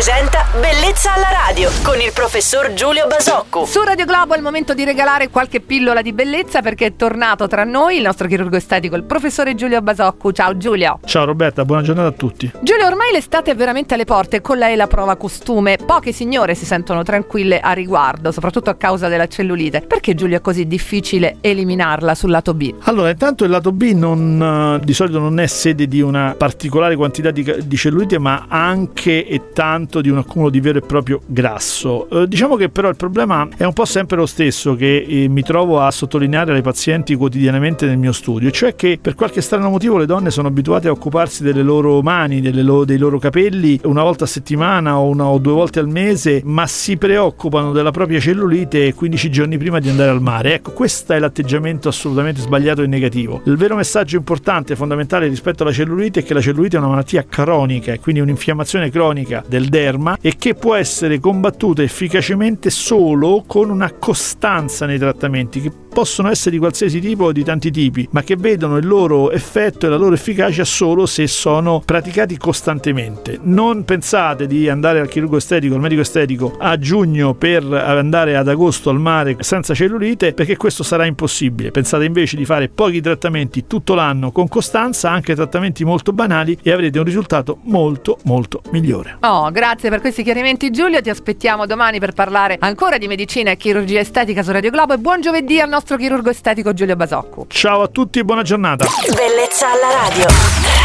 presenta Bellezza alla radio con il professor Giulio Basocco. Su Radio Globo è il momento di regalare qualche pillola di bellezza perché è tornato tra noi il nostro chirurgo estetico, il professore Giulio Basocco. Ciao Giulio. Ciao Roberta, buona giornata a tutti. Giulio, ormai l'estate è veramente alle porte e con lei la prova costume. Poche signore si sentono tranquille a riguardo, soprattutto a causa della cellulite. Perché Giulio è così difficile eliminarla sul lato B? Allora, intanto il lato B non, eh, di solito non è sede di una particolare quantità di, di cellulite, ma anche e tanto di un accumulo di vero e proprio grasso. Eh, diciamo che però il problema è un po' sempre lo stesso che eh, mi trovo a sottolineare ai pazienti quotidianamente nel mio studio, cioè che per qualche strano motivo le donne sono abituate a occuparsi delle loro mani, lo, dei loro capelli una volta a settimana o una o due volte al mese, ma si preoccupano della propria cellulite 15 giorni prima di andare al mare. Ecco, questo è l'atteggiamento assolutamente sbagliato e negativo. Il vero messaggio importante e fondamentale rispetto alla cellulite è che la cellulite è una malattia cronica e quindi un'infiammazione cronica del derma e che può essere combattuta efficacemente solo con una costanza nei trattamenti che possono essere di qualsiasi tipo o di tanti tipi, ma che vedono il loro effetto e la loro efficacia solo se sono praticati costantemente. Non pensate di andare al chirurgo estetico, al medico estetico a giugno per andare ad agosto al mare senza cellulite, perché questo sarà impossibile. Pensate invece di fare pochi trattamenti tutto l'anno con costanza, anche trattamenti molto banali e avrete un risultato molto molto migliore. Oh, grazie per questi chiarimenti Giulio, ti aspettiamo domani per parlare ancora di medicina e chirurgia estetica su Radio Globo e buon giovedì al nostro nostro chirurgo estetico Giulio Basocco. Ciao a tutti e buona giornata. Bellezza alla radio.